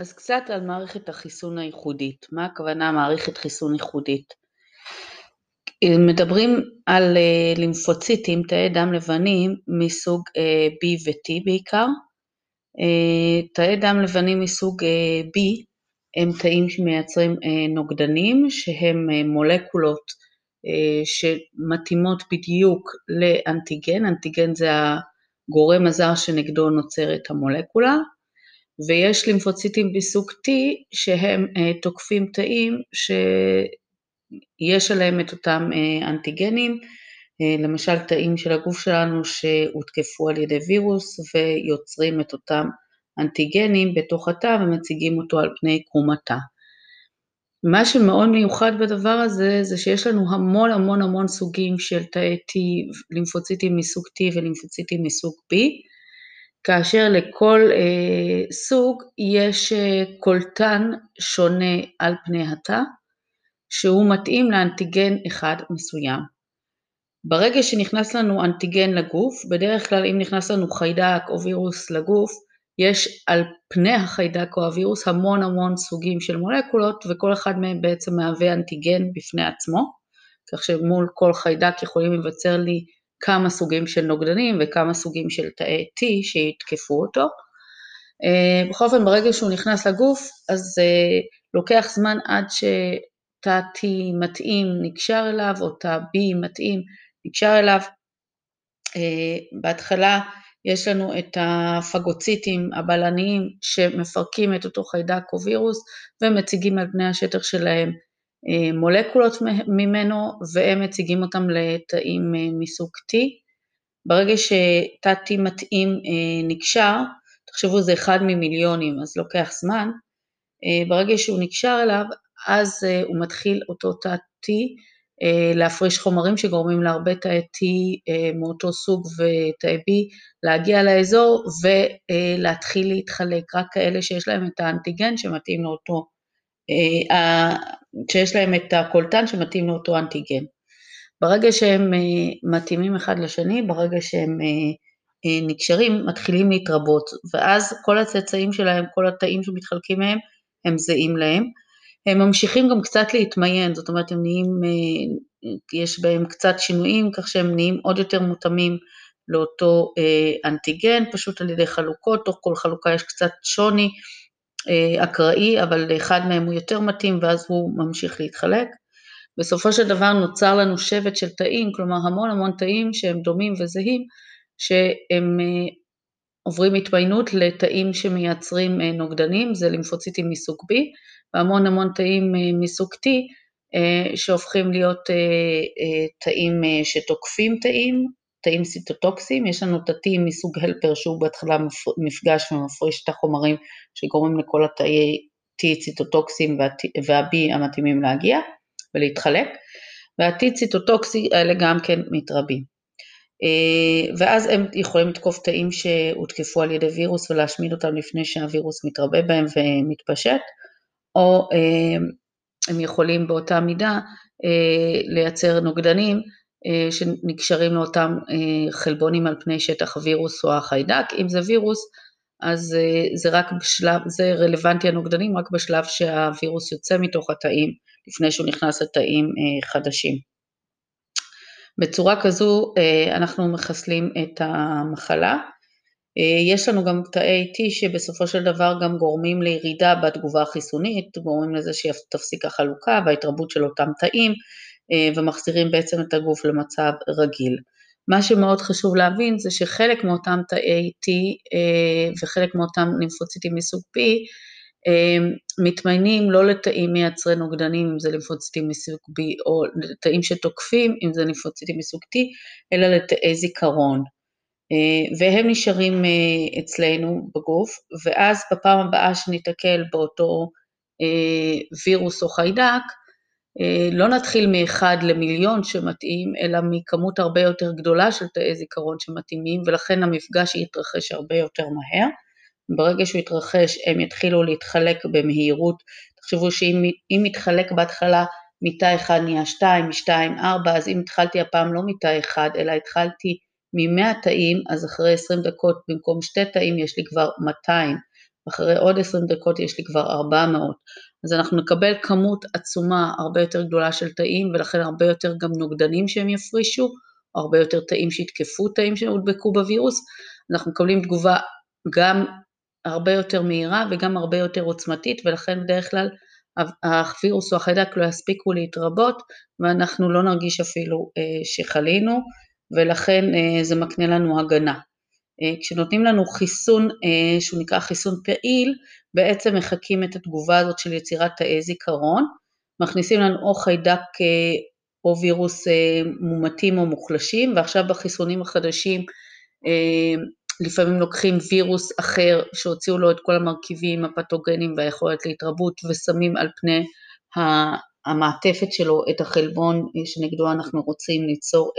אז קצת על מערכת החיסון הייחודית. מה הכוונה מערכת חיסון ייחודית? מדברים על אה, לימפוציטים, תאי דם לבנים מסוג אה, B ו-T בעיקר. אה, תאי דם לבנים מסוג B הם תאים שמייצרים נוגדנים שהם מולקולות שמתאימות בדיוק לאנטיגן, אנטיגן זה הגורם הזר שנגדו נוצרת המולקולה, ויש לימפוציטים בסוג T שהם תוקפים תאים יש עליהם את אותם אה, אנטיגנים, אה, למשל תאים של הגוף שלנו שהותקפו על ידי וירוס ויוצרים את אותם אנטיגנים בתוך התא ומציגים אותו על פני קרום התא. מה שמאוד מיוחד בדבר הזה זה שיש לנו המון המון המון סוגים של תאי T, לימפוציטים מסוג T ולימפוציטים מסוג B, כאשר לכל אה, סוג יש אה, קולטן שונה על פני התא, שהוא מתאים לאנטיגן אחד מסוים. ברגע שנכנס לנו אנטיגן לגוף, בדרך כלל אם נכנס לנו חיידק או וירוס לגוף, יש על פני החיידק או הווירוס המון המון סוגים של מולקולות וכל אחד מהם בעצם מהווה אנטיגן בפני עצמו, כך שמול כל חיידק יכולים להיווצר לי כמה סוגים של נוגדנים וכמה סוגים של תאי T שיתקפו אותו. אה, בכל אופן ברגע שהוא נכנס לגוף אז אה, לוקח זמן עד ש... תא T מתאים נקשר אליו, או תא B מתאים נקשר אליו. Uh, בהתחלה יש לנו את הפגוציטים הבלניים שמפרקים את אותו חיידק או וירוס ומציגים על פני השטח שלהם מולקולות ממנו והם מציגים אותם לתאים uh, מסוג T. ברגע שתא T מתאים נקשר, תחשבו זה אחד ממיליונים אז לוקח זמן, ברגע שהוא נקשר אליו אז הוא מתחיל אותו תא T להפריש חומרים שגורמים להרבה תאי T מאותו סוג ותאי B להגיע לאזור ולהתחיל להתחלק, רק כאלה שיש להם את האנטיגן שמתאים לאותו, שיש להם את הקולטן שמתאים לאותו אנטיגן. ברגע שהם uh, מתאימים אחד לשני, ברגע שהם uh, נקשרים, מתחילים להתרבות, ואז כל הצאצאים שלהם, כל התאים שמתחלקים מהם, הם זהים להם. הם ממשיכים גם קצת להתמיין, זאת אומרת הם נהיים, אה, יש בהם קצת שינויים, כך שהם נהיים עוד יותר מותאמים לאותו אה, אנטיגן, פשוט על ידי חלוקות, תוך כל חלוקה יש קצת שוני אה, אקראי, אבל לאחד מהם הוא יותר מתאים ואז הוא ממשיך להתחלק. בסופו של דבר נוצר לנו שבט של תאים, כלומר המון המון תאים שהם דומים וזהים, שהם עוברים התמיינות לתאים שמייצרים נוגדנים, זה לימפוציטים מסוג B, והמון המון תאים אה, מסוג T אה, שהופכים להיות אה, תאים שתוקפים תאים, תאים סיטוטוקסיים, יש לנו את מסוג הלפר שהוא בהתחלה מפגש ומפריש את החומרים שגורמים לכל התאי T ציטוטוקסיים וה-B המתאימים להגיע ולהתחלק, וה-T ציטוטוקסי האלה גם כן מתרבים. ואז הם יכולים לתקוף תאים שהותקפו על ידי וירוס ולהשמיד אותם לפני שהווירוס מתרבה בהם ומתפשט, או אה, הם יכולים באותה מידה אה, לייצר נוגדנים אה, שנקשרים לאותם חלבונים על פני שטח הווירוס או החיידק, אם זה וירוס אז זה רק בשלב, זה רלוונטי הנוגדנים רק בשלב שהווירוס יוצא מתוך התאים לפני שהוא נכנס לתאים חדשים. בצורה כזו אנחנו מחסלים את המחלה. אה, יש לנו גם תאי T שבסופו של דבר גם גורמים לירידה בתגובה החיסונית, גורמים לזה שתפסיק החלוקה וההתרבות של אותם תאים. אה, ומחזירים בעצם את הגוף למצב רגיל. מה שמאוד חשוב להבין זה שחלק מאותם תאי T אה, וחלק מאותם לימפוציטים מסוג P מתמיינים לא לתאים מייצרי נוגדנים, אם זה לימפוציטים מסוג B, או לתאים שתוקפים, אם זה לימפוציטים מסוג T, אלא לתאי זיכרון. אה, והם נשארים אה, אצלנו בגוף, ואז בפעם הבאה שניתקל באותו אה, וירוס או חיידק, לא נתחיל מאחד למיליון שמתאים, אלא מכמות הרבה יותר גדולה של תאי זיכרון שמתאימים, ולכן המפגש יתרחש הרבה יותר מהר. ברגע שהוא יתרחש, הם יתחילו להתחלק במהירות. תחשבו שאם יתחלק בהתחלה מתא אחד נהיה שתיים, משתיים, ארבע, אז אם התחלתי הפעם לא מתא אחד, אלא התחלתי מ-100 תאים, אז אחרי 20 דקות במקום שתי תאים יש לי כבר 200, אחרי עוד 20 דקות יש לי כבר 400. אז אנחנו נקבל כמות עצומה הרבה יותר גדולה של תאים ולכן הרבה יותר גם נוגדנים שהם יפרישו, הרבה יותר תאים שיתקפו תאים שהודבקו בווירוס, אנחנו מקבלים תגובה גם הרבה יותר מהירה וגם הרבה יותר עוצמתית ולכן בדרך כלל הווירוס או החיידק לא יספיקו להתרבות ואנחנו לא נרגיש אפילו אה, שחלינו ולכן אה, זה מקנה לנו הגנה. אה, כשנותנים לנו חיסון שהוא נקרא חיסון פעיל, בעצם מחקים את התגובה הזאת של יצירת תאי זיכרון, מכניסים לנו או חיידק או וירוס מומתים או מוחלשים, ועכשיו בחיסונים החדשים לפעמים לוקחים וירוס אחר שהוציאו לו את כל המרכיבים הפתוגנים והיכולת להתרבות ושמים על פני המעטפת שלו את החלבון שנגדו אנחנו רוצים ליצור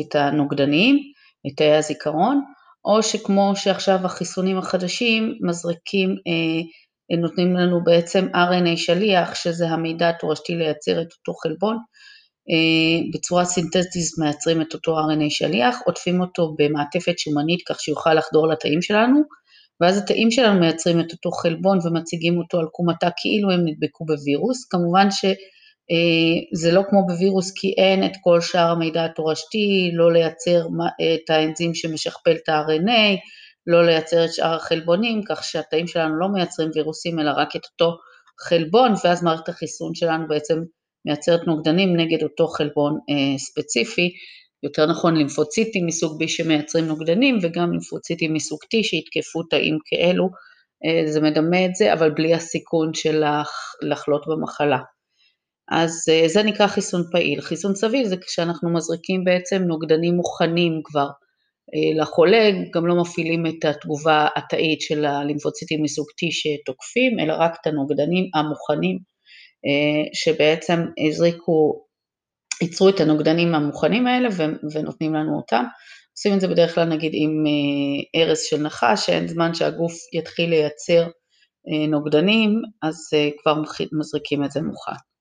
את הנוגדנים, את תאי הזיכרון, או שכמו שעכשיו החיסונים החדשים מזריקים, אה, נותנים לנו בעצם RNA שליח, שזה המידע התורשתי לייצר את אותו חלבון, אה, בצורה סינתטית מייצרים את אותו RNA שליח, עוטפים אותו במעטפת שומנית כך שיוכל לחדור לתאים שלנו, ואז התאים שלנו מייצרים את אותו חלבון ומציגים אותו על קומתה כאילו הם נדבקו בווירוס. כמובן שזה אה, לא כמו בווירוס כי אין את כל שאר המידע התורשתי, לא לייצר את האנזים שמשכפל את ה-RNA, לא לייצר את שאר החלבונים, כך שהתאים שלנו לא מייצרים וירוסים אלא רק את אותו חלבון, ואז מערכת החיסון שלנו בעצם מייצרת נוגדנים נגד אותו חלבון אה, ספציפי, יותר נכון לימפוציטים מסוג B שמייצרים נוגדנים וגם לימפוציטים מסוג T שיתקפו תאים כאלו, אה, זה מדמה את זה, אבל בלי הסיכון של לחלות במחלה. אז אה, זה נקרא חיסון פעיל. חיסון סביל זה כשאנחנו מזריקים בעצם נוגדנים מוכנים כבר אה, לחולה, גם לא מפעילים את התגובה התאית של הלימפוציטים מסוג T שתוקפים, אלא רק את הנוגדנים המוכנים אה, שבעצם הזריקו, ייצרו את הנוגדנים המוכנים האלה ונותנים לנו אותם. עושים את זה בדרך כלל נגיד עם אה, של נחש, שאין זמן שהגוף יתחיל לייצר נוגדנים, אז כבר מזריקים את זה מוכן.